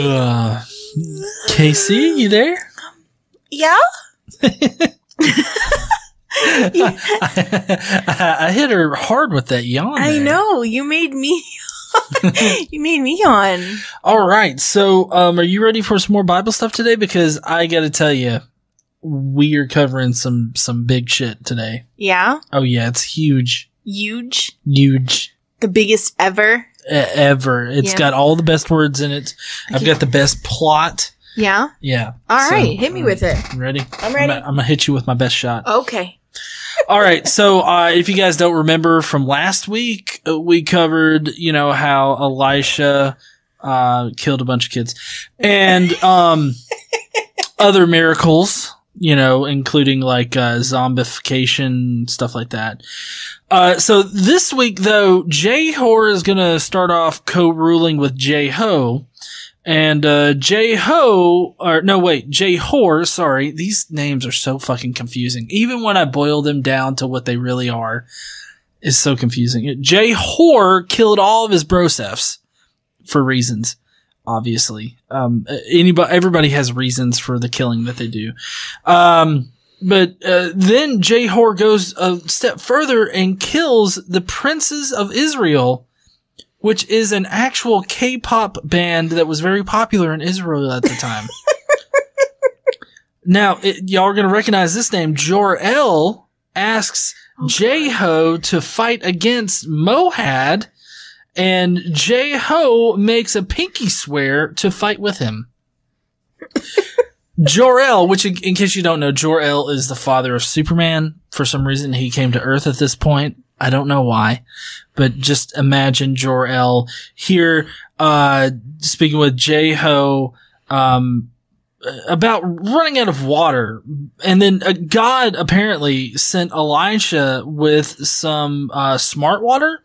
Uh, Casey, you there? Yeah? I, I hit her hard with that yawn. I there. know. You made me. you made me yawn. All right. So, um, are you ready for some more Bible stuff today? Because I got to tell you, we are covering some some big shit today. Yeah? Oh yeah, it's huge, Huge. huge The biggest ever. Ever. It's Yeah. got all the best words in it. I've got the best plot. Yeah? Yeah. All So, right. Hit me with it. Ready? I'm ready. I'm gonna hit you with my best shot. Okay. All right. So, uh, if you guys don't remember from last week, uh, we covered, you know, how Elisha, uh, killed a bunch of kids and, um, other miracles, you know, including like, uh, zombification, stuff like that. Uh, so this week though, Jehor is gonna start off co-ruling with Jeho. And uh Jeho or no wait, Jehor, sorry, these names are so fucking confusing. Even when I boil them down to what they really are, is so confusing. Jehor killed all of his brosefs for reasons, obviously. Um anybody everybody has reasons for the killing that they do. Um but uh, then Jehor goes a step further and kills the princes of Israel which is an actual K-pop band that was very popular in Israel at the time. now, it, y'all are going to recognize this name. Jor-El asks Jeho to fight against Moab, and Jeho makes a pinky swear to fight with him. Jor-El, which in, case you don't know, Jor-El is the father of Superman. For some reason, he came to Earth at this point. I don't know why, but just imagine Jor-El here, uh, speaking with Jeho, um, about running out of water. And then uh, God apparently sent Elisha with some, uh, smart water.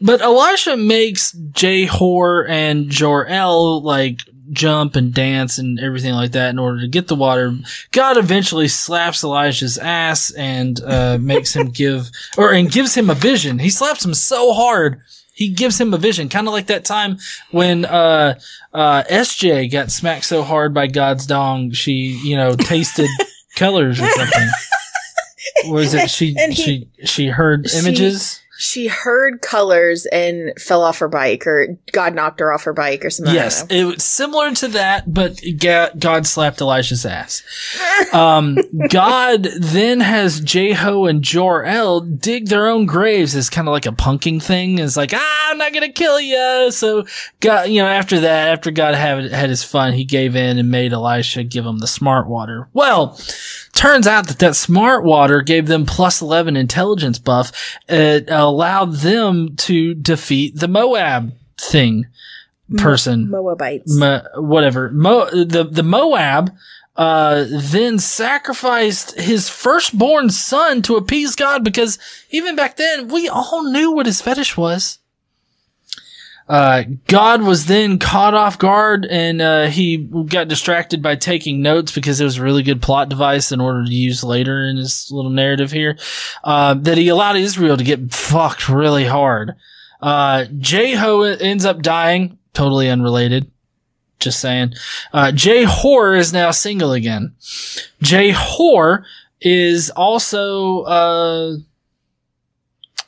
But Elisha makes Jehor and Jor-El like jump and dance and everything like that in order to get the water. God eventually slaps Elijah's ass and uh, makes him give or and gives him a vision. He slaps him so hard. He gives him a vision, kind of like that time when uh, uh, SJ got smacked so hard by God's dong, she you know tasted colors or something. Was it she And he- she she heard images? She heard colors and fell off her bike, or God knocked her off her bike, or something. Yes, it was similar to that, but God slapped Elisha's ass. Um, God then has Jeho and Jor-El dig their own graves as kind of like a punking thing. It's like, ah, I'm not gonna kill you. So God, you know, after that, after God had had his fun, he gave in and made Elisha give him the smart water. Well, turns out that that smart water gave them plus 11 intelligence buff. It allowed them to defeat the Moab thing person. Moabites. Mo- whatever. Mo- the, the Moab, uh, then sacrificed his firstborn son to appease God because even back then we all knew what his fetish was. Uh, God was then caught off guard and, uh, he got distracted by taking notes because it was a really good plot device in order to use later in his little narrative here. Uh, that he allowed Israel to get fucked really hard. Uh, Jeho ends up dying, totally unrelated. Just saying. Uh, Jehor is now single again. Jehor is also,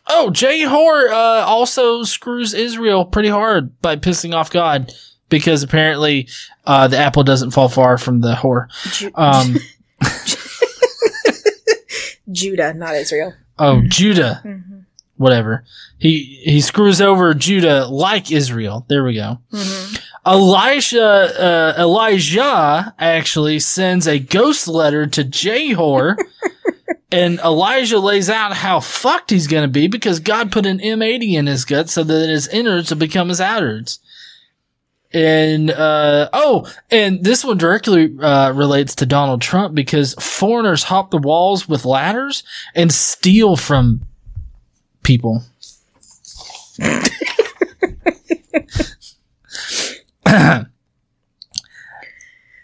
oh, Jehor, uh, also screws Israel pretty hard by pissing off God because apparently, uh, the apple doesn't fall far from the whore. Ju- Um, Judah, not Israel. oh, Judah. Mm-hmm. Whatever. He, he screws over Judah like Israel. There we go. Mm-hmm. Elisha, uh, Elijah actually sends a ghost letter to Jehor, and Elijah lays out how fucked he's gonna be because God put an M80 in his gut so that his innards will become his outards. And, uh, oh, and this one directly, uh, relates to Donald Trump because foreigners hop the walls with ladders and steal from people.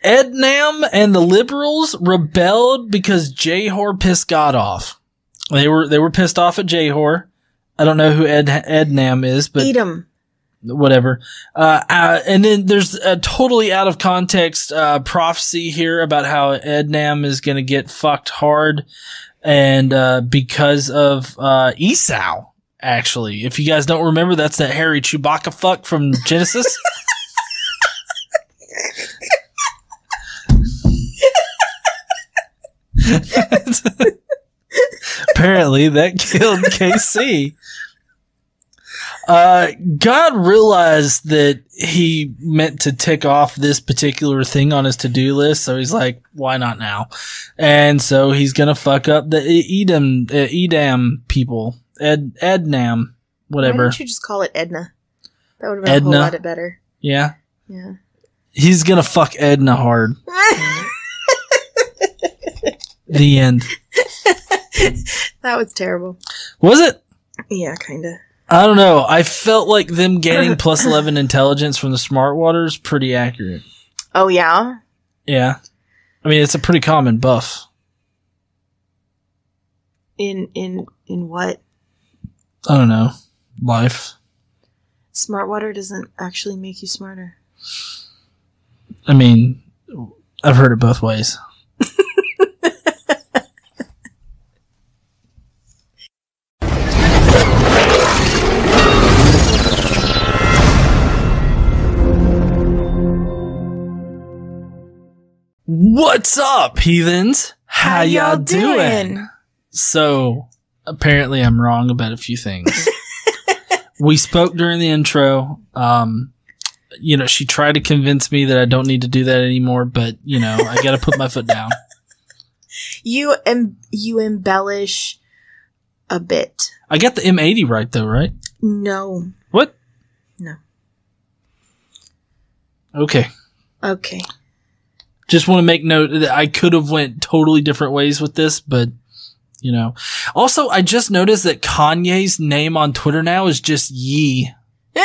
Ednam and the liberals rebelled because Jehor pissed God off. They were they were pissed off at Jehor. I don't know who Ed Ednam is, but Edom. whatever. Uh, uh, and then there's a totally out of context uh, prophecy here about how Ednam is going to get fucked hard, and uh, because of uh, Esau. Actually, if you guys don't remember, that's that hairy Chewbacca fuck from Genesis. Apparently, that killed KC. Uh, God realized that he meant to tick off this particular thing on his to-do list, so he's like, "Why not now?" And so he's gonna fuck up the Edom, uh, Edam people, Ed, Ednam, whatever. Why don't you just call it Edna? That would have been a Edna. whole lot better. Yeah, Yeah. he's gonna fuck Edna hard. The end. that was terrible. Was it? Yeah, kind of. I don't know. I felt like them gaining plus 11 intelligence from the smart water is pretty accurate. Oh yeah. Yeah. I mean, it's a pretty common buff. In in in what? I don't know. Life. Smart water doesn't actually make you smarter. I mean, I've heard it both ways. What's up, heathens? How, y'all doing? So, apparently, I'm wrong about a few things. we spoke during the intro. Um, you know, she tried to convince me that I don't need to do that anymore, but you know, I got to put my foot down. You em- you embellish a bit. I got the M80 right though, right? No. What? No. Okay. Okay. Just want to make note that I could have went totally different ways with this, but you know. Also, I just noticed that Kanye's name on Twitter now is just Yee.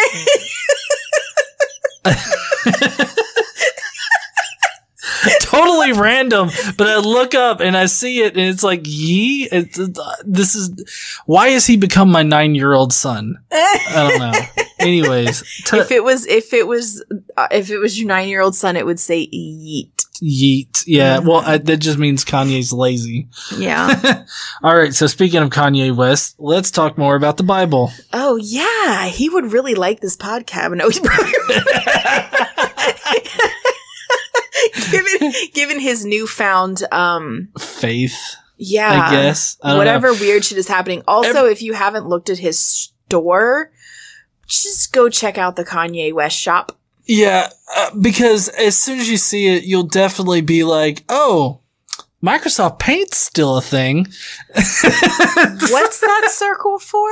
totally random, but I look up and I see it and it's like Yee. It's, it's, uh, this is why has he become my nine year old son? I don't know. Anyways, t- if it was if it was uh, if it was your nine year old son, it would say yeet. Yeet. Yeah. Well, I, that just means Kanye's lazy. Yeah. All right. So speaking of Kanye West, let's talk more about the Bible. oh yeah, he would really like this podcast. No, he's probably given given his newfound um Faith, yeah I guess. I whatever know. weird shit is happening. Also, if you haven't looked at his store, just go check out the Kanye West shop. Yeah. Uh, because as soon as you see it, you'll definitely be like, oh, Microsoft Paint's still a thing. What's that circle for?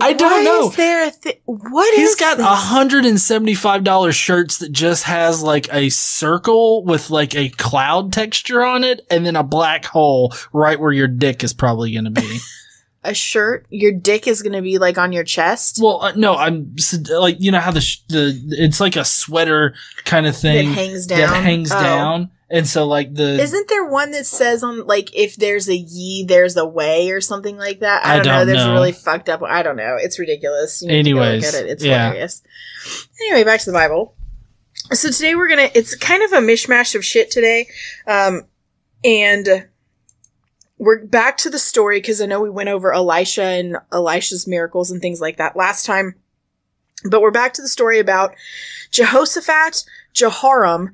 I don't know. Is there a thi- what He's is got this? hundred and seventy-five dollars shirts that just has like a circle with like a cloud texture on it, and then a black hole right where your dick is probably going to be. a shirt. Your dick is gonna be like on your chest. well, uh, no, I'm like you know how the sh- the it's like a sweater kind of that thing hangs down. that hangs Oh. down, and so like the Isn't there one that says on like if there's a ye, there's a way or something like that? I I don't, know. don't There's know. a really fucked up. I don't know. It's ridiculous. You need to go Anyways, it. It's yeah. hilarious. Anyway, back to the Bible. So today we're gonna. It's kind of a mishmash of shit today, um, and we're back to the story because I know we went over Elisha and Elisha's miracles and things like that last time. But we're back to the story about Jehoshaphat, Jehoram,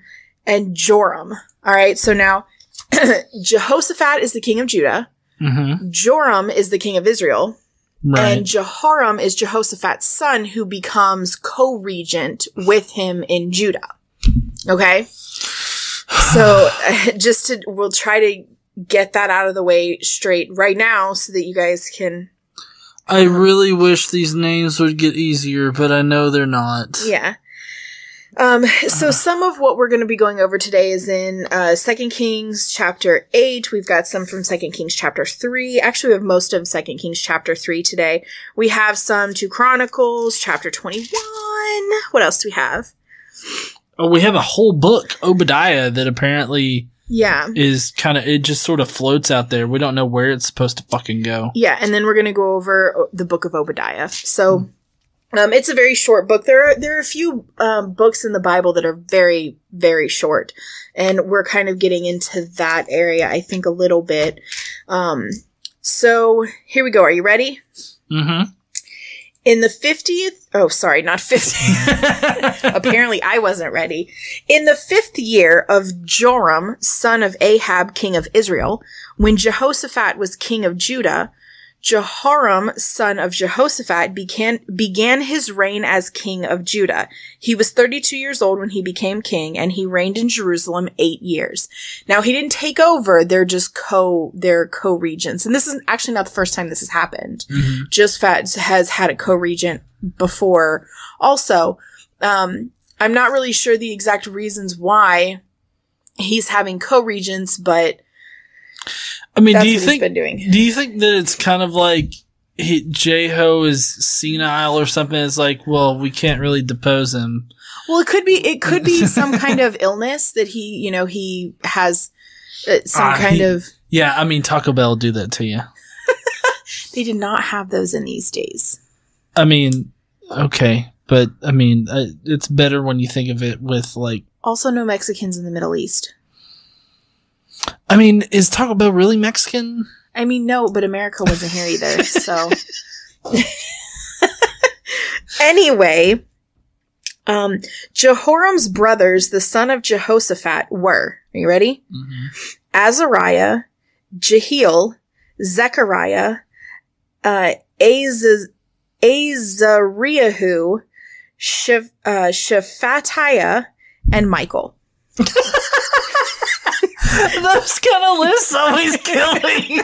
and Joram. All right, so now Jehoshaphat is the king of Judah, Mhm. Joram is the king of Israel, right. and Jehoram is Jehoshaphat's son who becomes co regent with him in Judah. Okay? So just to, we'll try to get that out of the way straight right now so that you guys can, I really wish these names would get easier, but I know they're not. yeah. Um, so some of what we're going to be going over today is in uh, Second Kings chapter eight. We've got some from Second Kings chapter three. Actually, we have most of Second Kings chapter three today. We have some two Chronicles chapter twenty-one. What else do we have? Oh, we have a whole book, Obadiah, that apparently Yeah, is kind of it just sort of floats out there. We don't know where it's supposed to fucking go. yeah, and then we're going to go over the book of Obadiah. So Um, it's a very short book. There are there are a few um, books in the Bible that are very very short, and we're kind of getting into that area. I think a little bit. Um, so here we go. Are you ready? Mm-hmm. In the 50th, oh, sorry, not 50. Apparently I wasn't ready. In the fifth year of Joram, son of Ahab, king of Israel, when Jehoshaphat was king of Judah, Jehoram, son of Jehoshaphat, began, began his reign as king of Judah. He was 32 years old when he became king, and he reigned in Jerusalem eight years. Now, he didn't take over, they're just co, they're co-regents. And this is actually not the first time this has happened. Mhm. Josaphat has had a co-regent before. Also, um, I'm not really sure the exact reasons why he's having co-regents, but I mean, that's do you think been doing. do you think that it's kind of like he, Jeho is senile or something? It's like, well, we can't really depose him. Well, it could be it could be some kind of illness that he, you know, he has uh, some Ah, kind he- of. Yeah, I mean, Taco Bell do that to you. They did not have those in these days. I mean, okay, but I mean, uh, it's better when you think of it with like. Also, no Mexicans in the Middle East. I mean, is Taco Bell really Mexican? I mean, no, but America wasn't here either. So, anyway, um, Jehoram's brothers, the son of Jehoshaphat, were. Are you ready? Azariah, Jehiel, Zechariah, uh, Az- Azariahu, Shaph- uh, Shephatiah, and Michael. Those kind of lists always kill me.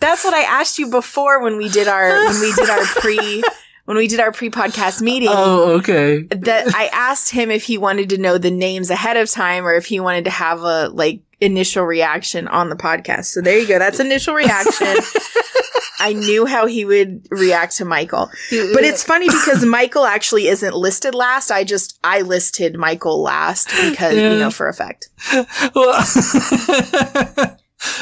That's what I asked you before when we did our when we did our pre when we did our pre podcast meeting. oh, okay. That I asked him if he wanted to know the names ahead of time or if he wanted to have a like initial reaction on the podcast. So there you go. That's initial reaction. I knew how he would react to Michael. But it's funny because Michael actually isn't listed last. I just I listed Michael last because Yeah. you know for effect. well,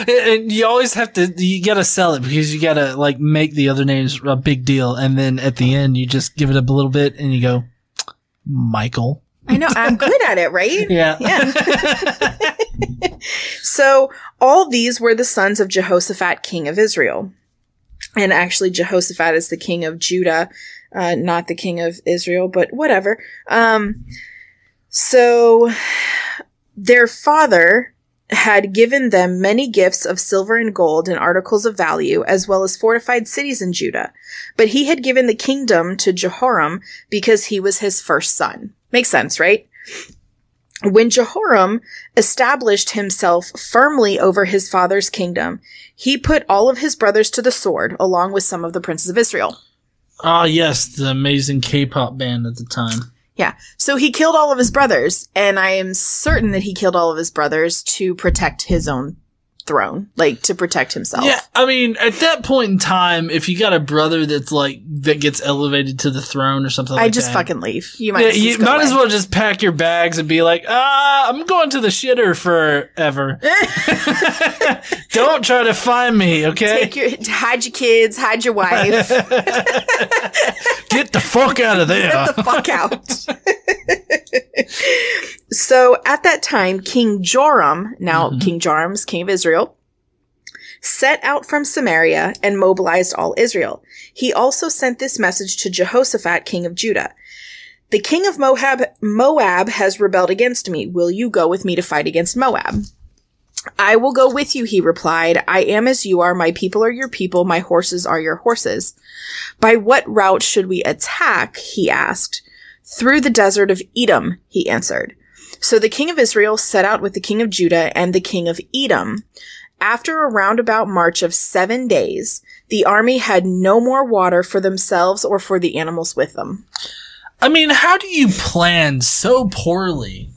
and you always have to you gotta sell it because you gotta like make the other names a big deal and then at the end you just give it up a little bit and you go michael I know I'm good at it, right? yeah Yeah. So all these were the sons of Jehoshaphat, king of Israel. And actually, Jehoshaphat is the king of Judah, uh, not the king of Israel, but whatever. Um, so their father had given them many gifts of silver and gold and articles of value, as well as fortified cities in Judah. But he had given the kingdom to Jehoram because he was his first son. Makes sense, right? When Jehoram established himself firmly over his father's kingdom, he put all of his brothers to the sword, along with some of the princes of Israel. ah yes the amazing k-pop band at the time Yeah. So he killed all of his brothers, and I am certain that he killed all of his brothers to protect his own throne, like to protect himself. yeah i mean at that point in time if you got a brother that's like that gets elevated to the throne or something like I just that fucking leave. You might, yeah, as well you might as well just pack your bags and be like, ah, I'm going to the shitter forever. Don't try to find me, okay? Take your hide your kids, hide your wife, Get the fuck out of there. get the fuck out. so at that time, King Joram, now Mhm. King Joram's king of Israel, set out from Samaria and mobilized all Israel. He also sent this message to Jehoshaphat, king of Judah. The king of Moab, Moab has rebelled against me. Will you go with me to fight against Moab? I will go with you, he replied. I am as you are. My people are your people. My horses are your horses. By what route should we attack? He asked. Through the desert of Edom, he answered. So the king of Israel set out with the king of Judah and the king of Edom. After a roundabout march of seven days, the army had no more water for themselves or for the animals with them. I mean, how do you plan so poorly?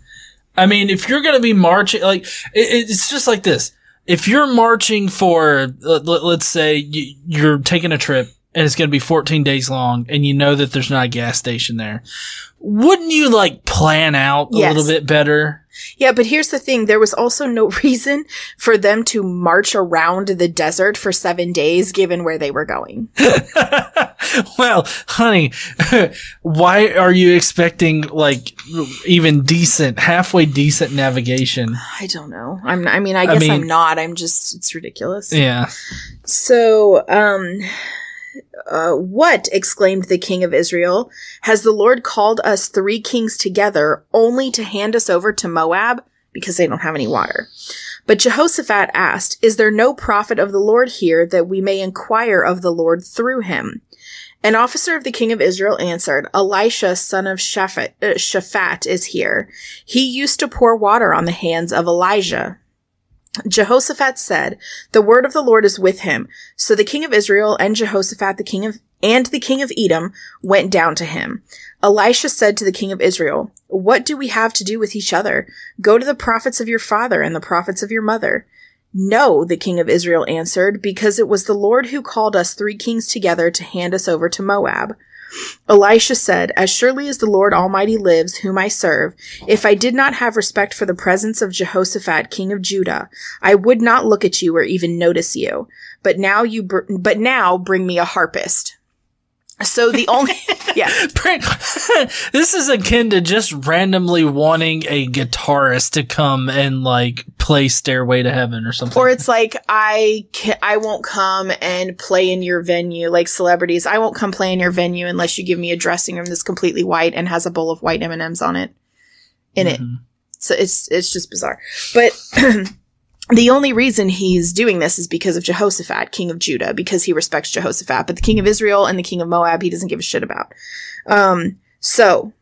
I mean, if you're going to be marching, like, it, it's just like this. If you're marching for, let, let's say you, you're taking a trip and it's going to be 14 days long and you know that there's not a gas station there, wouldn't you like plan out a Yes. little bit better? Yeah, but here's the thing. There was also no reason for them to march around the desert for seven days, given where they were going. well, honey, why are you expecting like even decent, halfway decent navigation? I don't know. I'm. I mean, I I guess mean- I'm not. I'm just. It's ridiculous. Yeah. So, um, uh, what? exclaimed the king of Israel. Has the Lord called us three kings together only to hand us over to Moab? Because they don't have any water. But Jehoshaphat asked, Is there no prophet of the Lord here that we may inquire of the Lord through him? An officer of the king of Israel answered, Elisha, son of Shaphat, uh, Shaphat, is here. He used to pour water on the hands of Elijah. Jehoshaphat said, The word of the Lord is with him. So the king of Israel and Jehoshaphat, the king of and the king of Edom went down to him. Elisha said to the king of Israel, What do we have to do with each other? Go to the prophets of your father and the prophets of your mother. No, the king of Israel answered, because it was the Lord who called us three kings together to hand us over to Moab. Elisha said, As surely as the Lord Almighty lives, whom I serve, if I did not have respect for the presence of Jehoshaphat, king of Judah, I would not look at you or even notice you. But now you, br- but now bring me a harpist. So the only, yeah, this is akin to just randomly wanting a guitarist to come and like play Stairway to Heaven or something. or it's like I ca I won't come and play in your venue like celebrities. I won't come play in your venue unless you give me a dressing room that's completely white and has a bowl of white M and M's on it, in it. Mhm. So it's it's just bizarre. But the only reason he's doing this is because of Jehoshaphat, king of Judah, because he respects Jehoshaphat. But the king of Israel and the king of Moab, he doesn't give a shit about. Um, so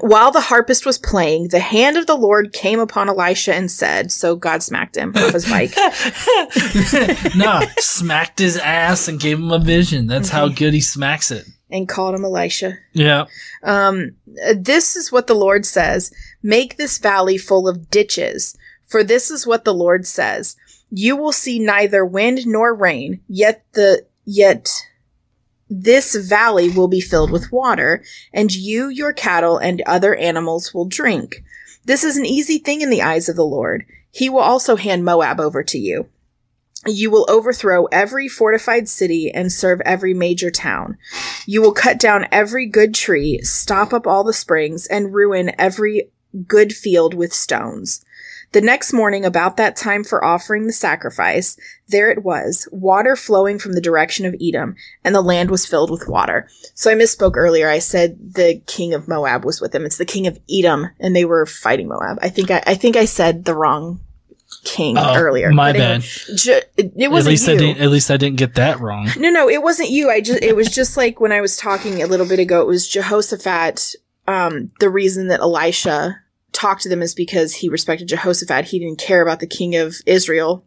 while the harpist was playing, the hand of the Lord came upon Elisha and said, "So God smacked him off his bike." nah, smacked his ass and gave him a vision. That's how good he smacks it. and called him Elisha. Yeah. Um, this is what the Lord says Make this valley full of ditches, for this is what the Lord says You will see neither wind nor rain, yet the, yet this valley will be filled with water, and you, your cattle, and other animals will drink. This is an easy thing in the eyes of the Lord. He will also hand Moab over to you. You will overthrow every fortified city and serve every major town. You will cut down every good tree, stop up all the springs, and ruin every good field with stones. The next morning, about that time for offering the sacrifice, there it was, water flowing from the direction of Edom, and the land was filled with water. So I misspoke earlier. I said the king of Moab was with them. It's the king of Edom, and they were fighting Moab. I think I, I think I said the wrong king Oh, earlier. My bad. ju- it, it At wasn't least you. I didn't. At least I didn't get that wrong. No, no, it wasn't you. I just it was just like when I was talking a little bit ago, it was Jehoshaphat. Um, the reason that Elisha talked to them is because he respected Jehoshaphat. He didn't care about the king of Israel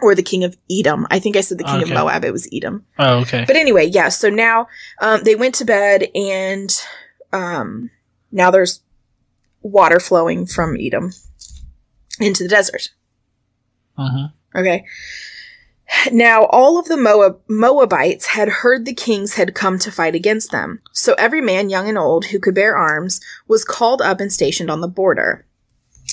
or the king of Edom. I think I said the king Okay. of Moab. It was Edom. Oh, okay. But anyway, yeah. So now um, they went to bed, and um, now there's water flowing from Edom into the desert. Uh-huh. Okay. Now, all of the Moab- Moabites had heard the kings had come to fight against them. So every man, young and old, who could bear arms was called up and stationed on the border.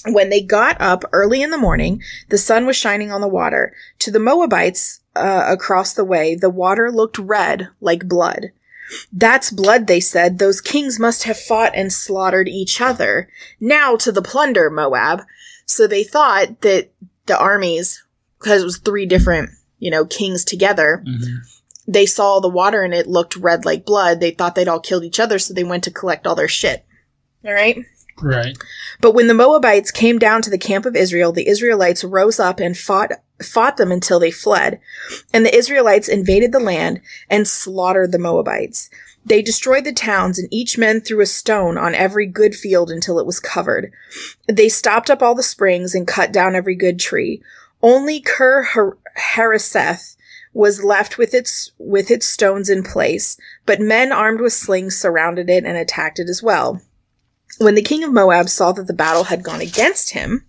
When they got up early in the morning, the sun was shining on the water. To the Moabites uh, across the way, the water looked red like blood. That's blood, they said. Those kings must have fought and slaughtered each other. Now to the plunder, Moab. So they thought that the armies, because it was three different, you know, kings together, Mhm. they saw the water and it looked red like blood. They thought they'd all killed each other, so they went to collect all their shit. All right? Right. But when the Moabites came down to the camp of Israel, the Israelites rose up and fought fought them until they fled. And the Israelites invaded the land and slaughtered the Moabites. They destroyed the towns, and each man threw a stone on every good field until it was covered. They stopped up all the springs and cut down every good tree. Only Kir Har- Hareseth was left with its with its stones in place, but men armed with slings surrounded it and attacked it as well. When the king of Moab saw that the battle had gone against him,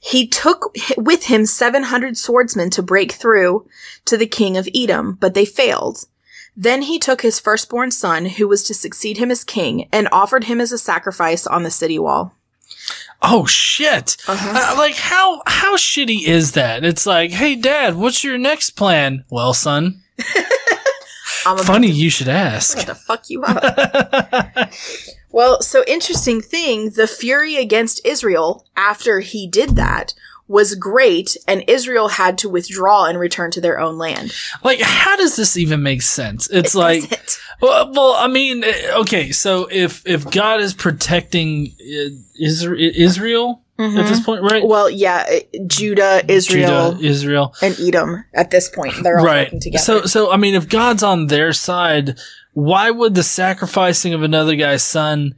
he took with him 700 swordsmen to break through to the king of Edom, but they failed. Then he took his firstborn son, who was to succeed him as king, and offered him as a sacrifice on the city wall. Oh shit! Uh-huh. Uh, like how how shitty is that? It's like, hey, dad, what's your next plan? Well, son, I'm funny you should to, ask. about to fuck you up. Well, so interesting thing, the fury against Israel after he did that was great, and Israel had to withdraw and return to their own land. like, how does this even make sense? It's It like, doesn't. well, well, I mean, eh, okay, so if if God is protecting Isra- Israel at this point, right? Mm-hmm. Well, yeah, uh, Judah, Israel, Judah, Israel, and Edom at this point. They're all right? working together. So, so I mean, if God's on their side, why would the sacrificing of another guy's son?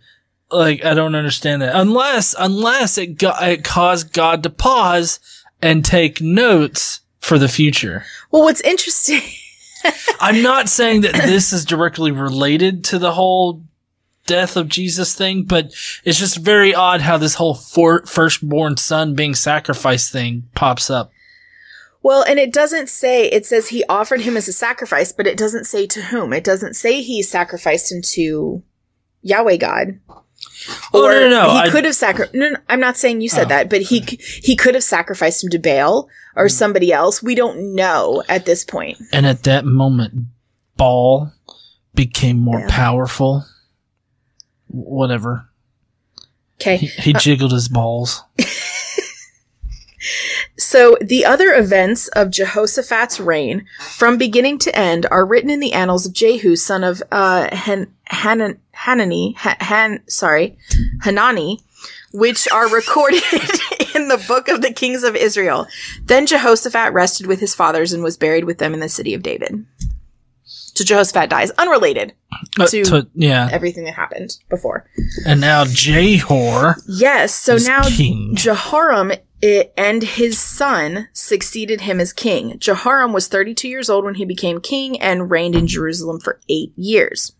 Like, I don't understand that. Unless, unless it got, it caused God to pause and take notes for the future. well, what's interesting, I'm not saying that this is directly related to the whole death of Jesus thing, but it's just very odd how this whole for- firstborn son being sacrificed thing pops up. well, and it doesn't say, it says he offered him as a sacrifice, but it doesn't say to whom. It doesn't say he sacrificed him to Yahweh God. Oh, no, no, no. He I- could have sacrificed. No, no, I'm not saying you said Oh, that, but he he could have sacrificed him to Baal or mm. somebody else. We don't know at this point. And at that moment, Baal became more Yeah. powerful. Whatever. Okay. He, he uh, jiggled his balls. So the other events of Jehoshaphat's reign, from beginning to end, are written in the annals of Jehu, son of uh, Han- Hanan- Hanani, Ha- Han, sorry, Hanani, which are recorded in the book of the kings of Israel. Then Jehoshaphat rested with his fathers and was buried with them in the city of David. So Jehoshaphat dies, unrelated Uh, To- to- yeah. everything that happened before. And now Jehor Yes, so is now king. Jehoram i- and his son succeeded him as king. Jehoram was 32 years old when he became king and reigned in Jerusalem for eight years.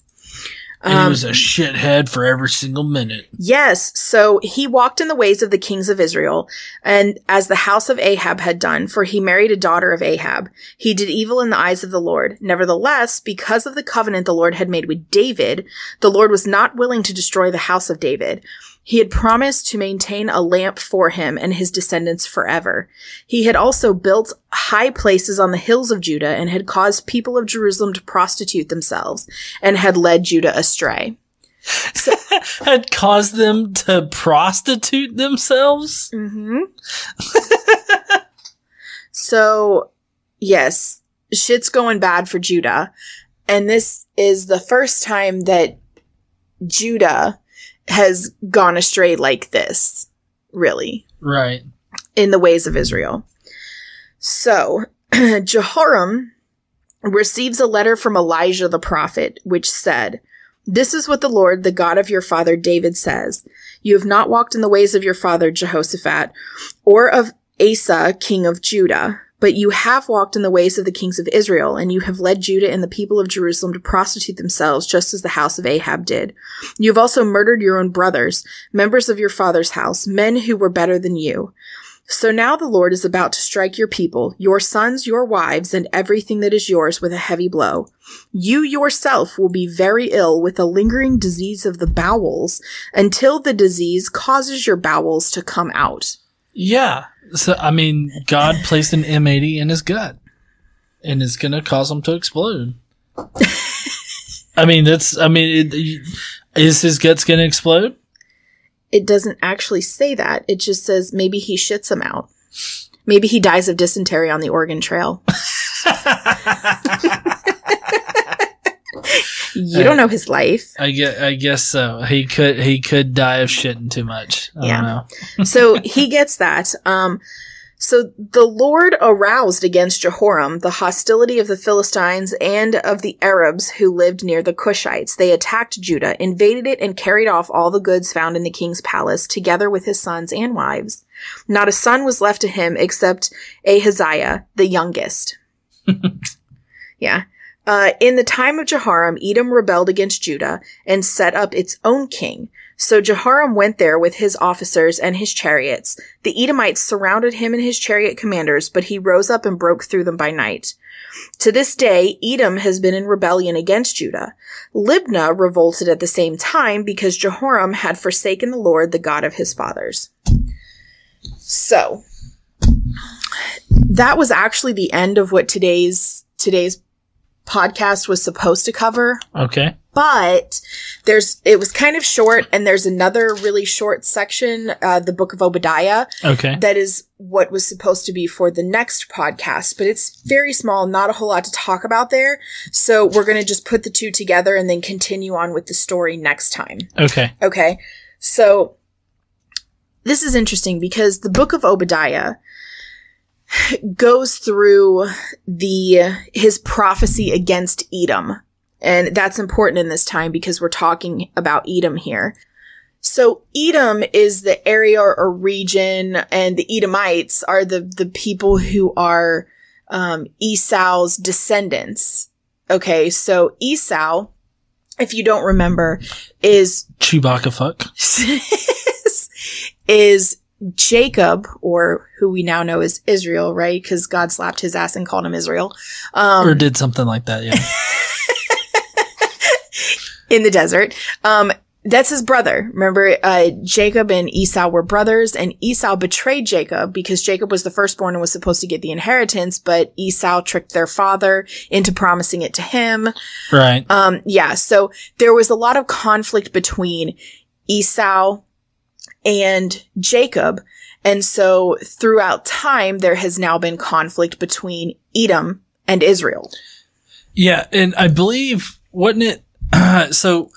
and he Um, was a shithead for every single minute. Yes, so he walked in the ways of the kings of Israel, and as the house of Ahab had done, for he married a daughter of Ahab. He did evil in the eyes of the Lord. Nevertheless, because of the covenant the Lord had made with David, the Lord was not willing to destroy the house of David. He had promised to maintain a lamp for him and his descendants forever. He had also built high places on the hills of Judah and had caused people of Jerusalem to prostitute themselves and had led Judah astray. Had caused them to prostitute themselves. Mm-hmm. so, yes, shit's going bad for Judah. And this is the first time that Judah has gone astray like this, really, Right. in the ways of Israel. So, Jehoram receives a letter from Elijah the prophet, which said, This is what the Lord, the God of your father David says. You have not walked in the ways of your father Jehoshaphat, or of Asa, king of Judah, but you have walked in the ways of the kings of Israel, and you have led Judah and the people of Jerusalem to prostitute themselves, just as the house of Ahab did. You have also murdered your own brothers, members of your father's house, men who were better than you. So now the Lord is about to strike your people, your sons, your wives, and everything that is yours with a heavy blow. You yourself will be very ill with a lingering disease of the bowels until the disease causes your bowels to come out. Yeah. So I mean, God placed an M80 in his gut, and it's gonna cause him to explode. I mean, that's. I mean, it, is his guts gonna explode? It doesn't actually say that. It just says maybe he shits him out. Maybe he dies of dysentery on the Oregon Trail. you don't know his life. I guess, I guess so. He could he could die of shitting too much. I Yeah. don't know. so he gets that. Um, so the Lord aroused against Jehoram the hostility of the Philistines and of the Arabs who lived near the Cushites. They attacked Judah, invaded it, and carried off all the goods found in the king's palace, together with his sons and wives. Not a son was left to him except Ahaziah, the youngest. yeah. Uh, in the time of Jehoram, Edom rebelled against Judah and set up its own king. So Jehoram went there with his officers and his chariots. The Edomites surrounded him and his chariot commanders, but he rose up and broke through them by night. To this day, Edom has been in rebellion against Judah. Libnah revolted at the same time because Jehoram had forsaken the Lord, the God of his fathers. So, that was actually the end of what today's today's podcast was supposed to cover Okay. but there's it was kind of short and there's another really short section uh, the book of obadiah Okay. that is what was supposed to be for the next podcast but it's very small not a whole lot to talk about there so we're going to just put the two together and then continue on with the story next time Okay. Okay. So this is interesting because the book of Obadiah goes through the his prophecy against Edom. And that's important in this time because we're talking about Edom here. So Edom is the area or region and the Edomites are the the people who are um, Esau's descendants. Okay, so Esau, if you don't remember, is Chewbacca fuck. is Jacob, or who we now know as Israel, right? Because God slapped his ass and called him Israel. Um, or did something like that, yeah. in the desert. Um, that's his brother. Remember, uh, Jacob and Esau were brothers, and Esau betrayed Jacob because Jacob was the firstborn and was supposed to get the inheritance, but Esau tricked their father into promising it to him. right. Um, yeah, so there was a lot of conflict between Esau and Jacob. And so throughout time, there has now been conflict between Edom and Israel. Yeah, and I believe wasn't it so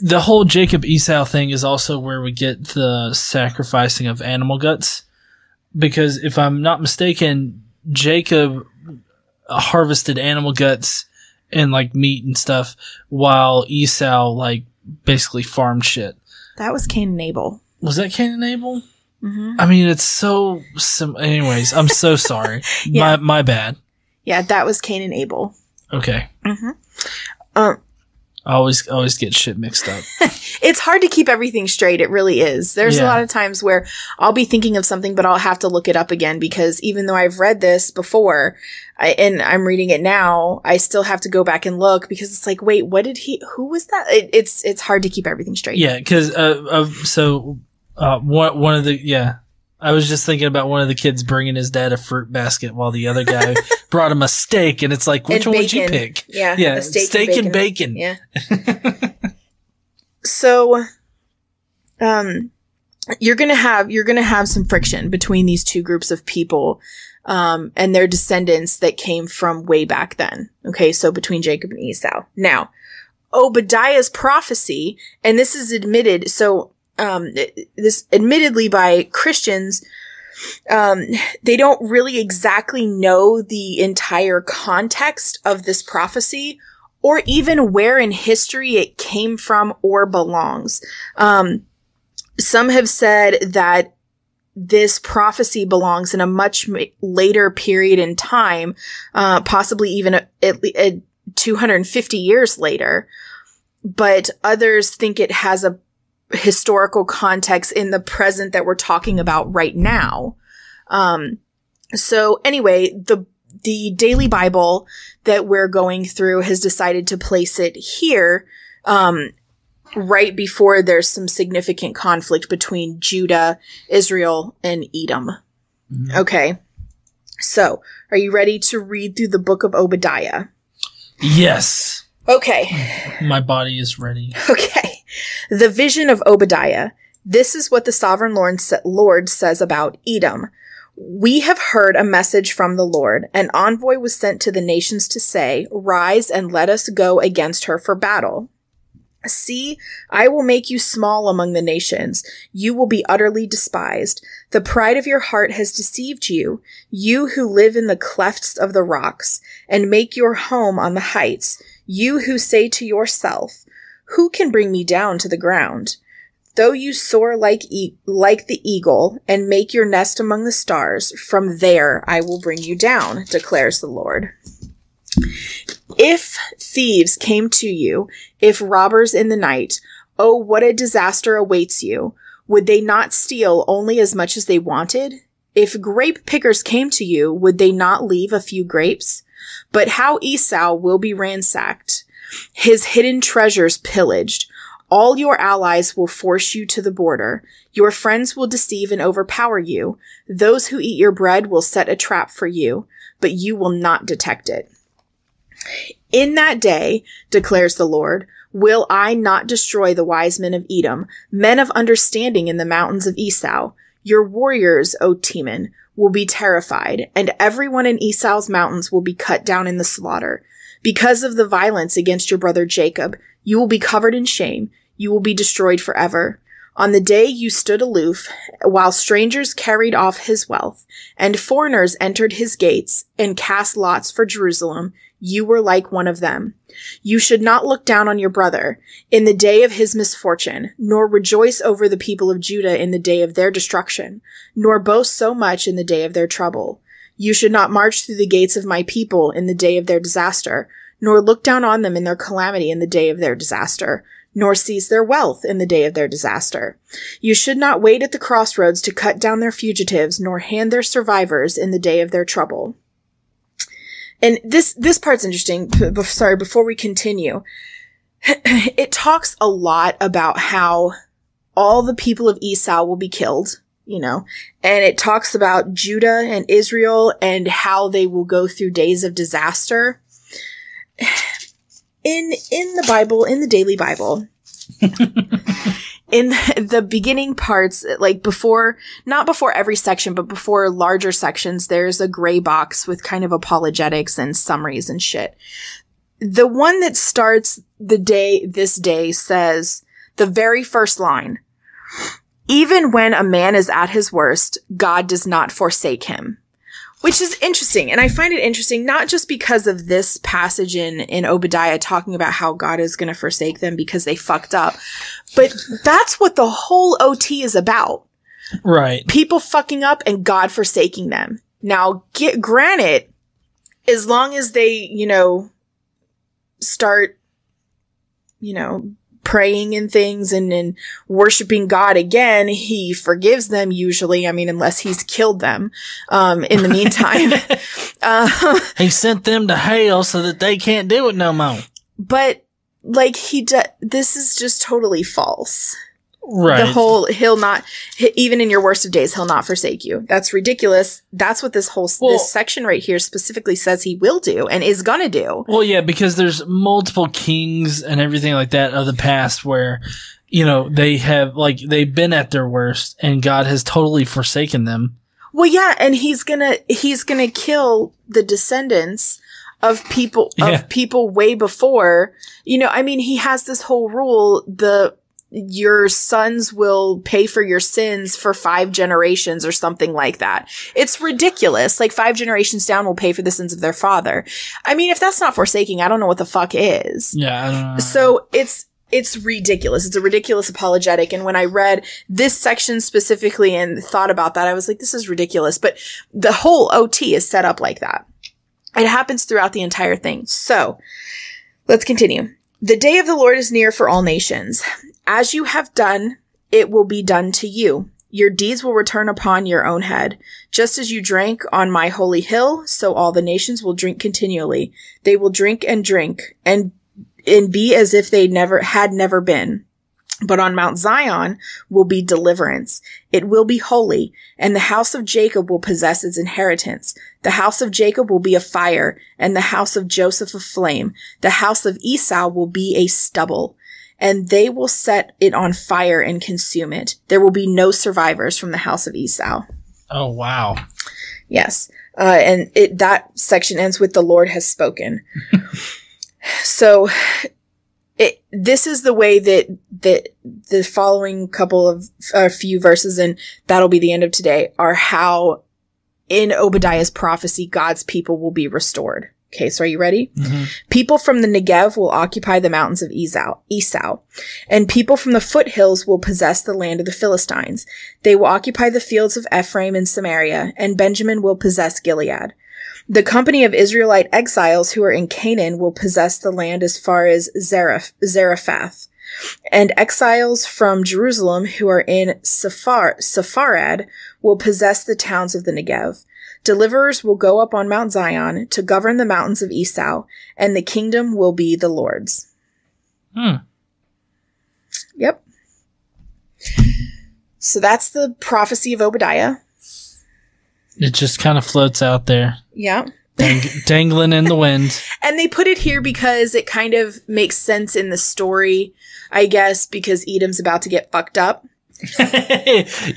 the whole Jacob Esau thing is also where we get the sacrificing of animal guts because if I'm not mistaken, Jacob harvested animal guts and like meat and stuff while Esau like basically farmed shit. That was Cain and Abel. Was that Cain and Abel? hmm I mean, it's so sim- anyways, I'm so sorry. Yeah. My my bad. Yeah, that was Cain and Abel. Okay. hmm Um, I always always get shit mixed up. it's hard to keep everything straight. It really is. There's a lot of times where I'll be thinking of something, but I'll have to look it up again because even though I've read this before I, and I'm reading it now, I still have to go back and look because it's like, wait, what did he, who was that? It, it's, it's hard to keep everything straight. Yeah, because uh, uh, so uh, one one of the yeah, I was just thinking about one of the kids bringing his dad a fruit basket while the other guy brought him a steak, and it's like, which And one would you pick? Yeah. Yeah, a steak, and bacon. Yeah. so, um, you're gonna have you're gonna have some friction between these two groups of people, um, and their descendants that came from way back then. Okay, so between Jacob and Esau. Now, Obadiah's prophecy, and this is admitted. So, um, this admittedly by Christians. Um, they don't really exactly know the entire context of this prophecy or even where in history it came from or belongs. Um, some have said that this prophecy belongs in a much later period in time, uh, possibly even a, le- a 250 years later. But others think it has a historical context in the present that we're talking about right now. Um, so anyway, the the daily Bible that we're going through has decided to place it here, um, right before there's some significant conflict between Judah, Israel, and Edom. Mhm. Okay. So, are you ready to read through the book of Obadiah? Yes, Okay. my body is ready. Okay. The vision of Obadiah. This is what the sovereign Lord, sa- Lord says about Edom. We have heard a message from the Lord. An envoy was sent to the nations to say, Rise and let us go against her for battle. See, I will make you small among the nations. You will be utterly despised. The pride of your heart has deceived you, you who live in the clefts of the rocks, and make your home on the heights, you who say to yourself, Who can bring me down to the ground? Though you soar like e- like the eagle and make your nest among the stars, from there I will bring you down, declares the Lord. If thieves came to you, if robbers in the night, oh, what a disaster awaits you. Would they not steal only as much as they wanted? If grape pickers came to you, would they not leave a few grapes? But how Esau will be ransacked, his hidden treasures pillaged. All your allies will force you to the border. Your friends will deceive and overpower you. Those who eat your bread will set a trap for you, but you will not detect it. In that day, declares the Lord, will I not destroy the wise men of Edom, men of understanding in the mountains of Esau. Your warriors, O Teman, will be terrified, and everyone in Esau's mountains will be cut down in the slaughter. Because of the violence against your brother Jacob, you will be covered in shame. You will be destroyed forever. On the day you stood aloof, while strangers carried off his wealth, and foreigners entered his gates, and cast lots for Jerusalem, you were like one of them. You should not look down on your brother in the day of his misfortune, nor rejoice over the people of Judah in the day of their destruction, nor boast so much in the day of their trouble. You should not march through the gates of my people in the day of their disaster, nor look down on them in their calamity in the day of their disaster, nor seize their wealth in the day of their disaster. You should not wait at the crossroads to cut down their fugitives, nor hand their survivors in the day of their trouble. And this, this part's interesting. Sorry, before we continue, it talks a lot about how all the people of Esau will be killed, you know, and it talks about Judah and Israel and how they will go through days of disaster in in the Bible, in the daily Bible, in the beginning parts, like before, not before every section, but before larger sections, there's a gray box with kind of apologetics and summaries and shit. The one that starts the day, this day says the very first line. Even when a man is at his worst, God does not forsake him which is interesting. And I find it interesting not just because of this passage in, in Obadiah talking about how God is going to forsake them because they fucked up, but that's what the whole OT is about. Right. People fucking up and God forsaking them. Now, get granted, as long as they, you know, start, you know, praying and things and, and worshiping God again, he forgives them usually. I mean, unless he's killed them, um, in the meantime. uh, he sent them to hell so that they can't do it no more. But like he does, this is just totally false. Right. The whole he'll not even in your worst of days he'll not forsake you. That's ridiculous. That's what this whole well, this section right here specifically says he will do and is gonna do. Well, yeah, because there's multiple kings and everything like that of the past where you know they have like they've been at their worst and God has totally forsaken them. Well, yeah, and he's gonna he's gonna kill the descendants of people of yeah. people way before. You know, I mean, he has this whole rule the your sons will pay for your sins for five generations or something like that. It's ridiculous. Like five generations down will pay for the sins of their father. I mean, if that's not forsaking, I don't know what the fuck is. Yeah. So it's, it's ridiculous. It's a ridiculous apologetic. And when I read this section specifically and thought about that, I was like, this is ridiculous. But the whole OT is set up like that. It happens throughout the entire thing. So let's continue. The day of the Lord is near for all nations. As you have done, it will be done to you. Your deeds will return upon your own head. Just as you drank on my holy hill, so all the nations will drink continually. They will drink and drink and, and be as if they never had never been. But on Mount Zion will be deliverance. It will be holy, and the house of Jacob will possess its inheritance. The house of Jacob will be a fire, and the house of Joseph a flame. The house of Esau will be a stubble and they will set it on fire and consume it. There will be no survivors from the house of Esau. Oh, wow. Yes. Uh, and it, that section ends with the Lord has spoken. so it, this is the way that, that the following couple of, a uh, few verses, and that'll be the end of today, are how in Obadiah's prophecy, God's people will be restored. Okay, so are you ready? Mm-hmm. People from the Negev will occupy the mountains of Esau, Esau, and people from the foothills will possess the land of the Philistines. They will occupy the fields of Ephraim and Samaria, and Benjamin will possess Gilead. The company of Israelite exiles who are in Canaan will possess the land as far as Zareph- Zarephath. And exiles from Jerusalem who are in Sephar- Sepharad will possess the towns of the Negev. Deliverers will go up on Mount Zion to govern the mountains of Esau, and the kingdom will be the Lord's. Hmm. Yep. So that's the prophecy of Obadiah. It just kind of floats out there, Yeah. dang- dangling in the wind. And they put it here because it kind of makes sense in the story, I guess, because Edom's about to get fucked up.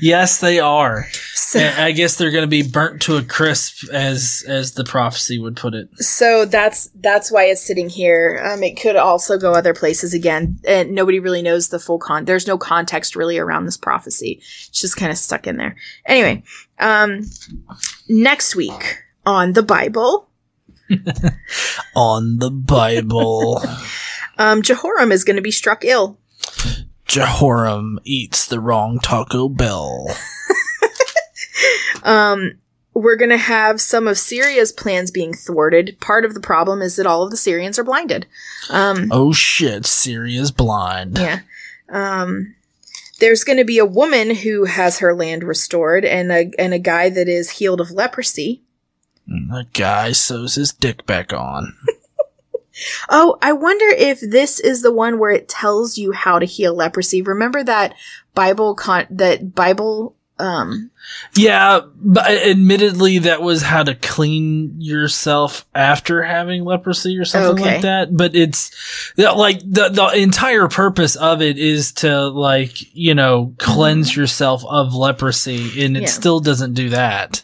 yes, they are. So, I guess they're going to be burnt to a crisp, as as the prophecy would put it. so that's that's why it's sitting here. Um, it could also go other places again, and nobody really knows the full con. There's no context really around this prophecy. It's just kind of stuck in there. Anyway, um, next week on the Bible, On the Bible, um, Jehoram is going to be struck ill. Jehoram eats the wrong Taco Bell. Um, we're going to have some of Syria's plans being thwarted. Part of the problem is that all of the Syrians are blinded. Um, Oh shit, Syria's blind. yeah. Um, there's going to be a woman who has her land restored and a, and a guy that is healed of leprosy. And The guy sews his dick back on. Oh, I wonder if this is the one where it tells you how to heal leprosy. Remember that Bible con, that Bible, um, Yeah, but admittedly, that was how to clean yourself after having leprosy or something Okay. like that. But it's like the the entire purpose of it is to like you know cleanse yourself of leprosy, and it Yeah. still doesn't do that.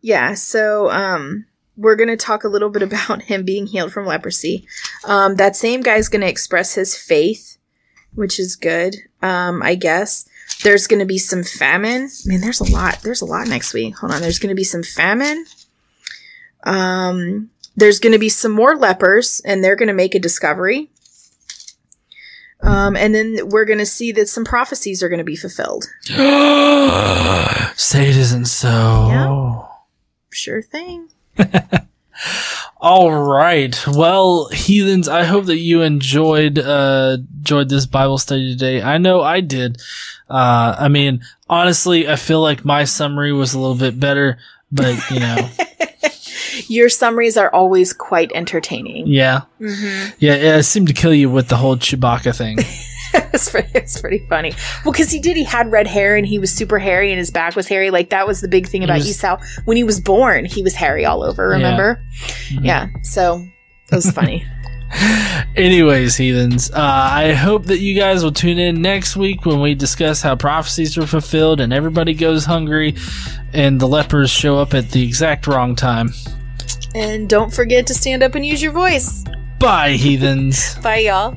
Yeah, so um we're going to talk a little bit about him being healed from leprosy. Um that same guy's going to express his faith, which is good. Um I guess there's going to be some famine. Man, there's a lot. There's a lot next week. Hold on. There's going to be some famine. Um there's going to be some more lepers and they're going to make a discovery. Um, and then we're going to see that some prophecies are going to be fulfilled. Say it isn't so. Sure thing. All right. Well, heathens, I hope that you enjoyed uh enjoyed this Bible study today. I know I did. Uh I mean, honestly, I feel like my summary was a little bit better, but you know, Your summaries are always quite entertaining. yeah. Mm-hmm. Yeah, it seemed to kill you with the whole Chewbacca thing. it's, pretty, it's pretty funny. Well, because he did, he had red hair and he was super hairy and his back was hairy. Like that was the big thing about was- Esau. When he was born, he was hairy all over. Remember? Mhm. Yeah. So it was funny. Anyways, heathens, uh, I hope that you guys will tune in next week when we discuss how prophecies are fulfilled and everybody goes hungry and the lepers show up at the exact wrong time. and don't forget to stand up and use your voice. Bye, heathens. Bye, y'all.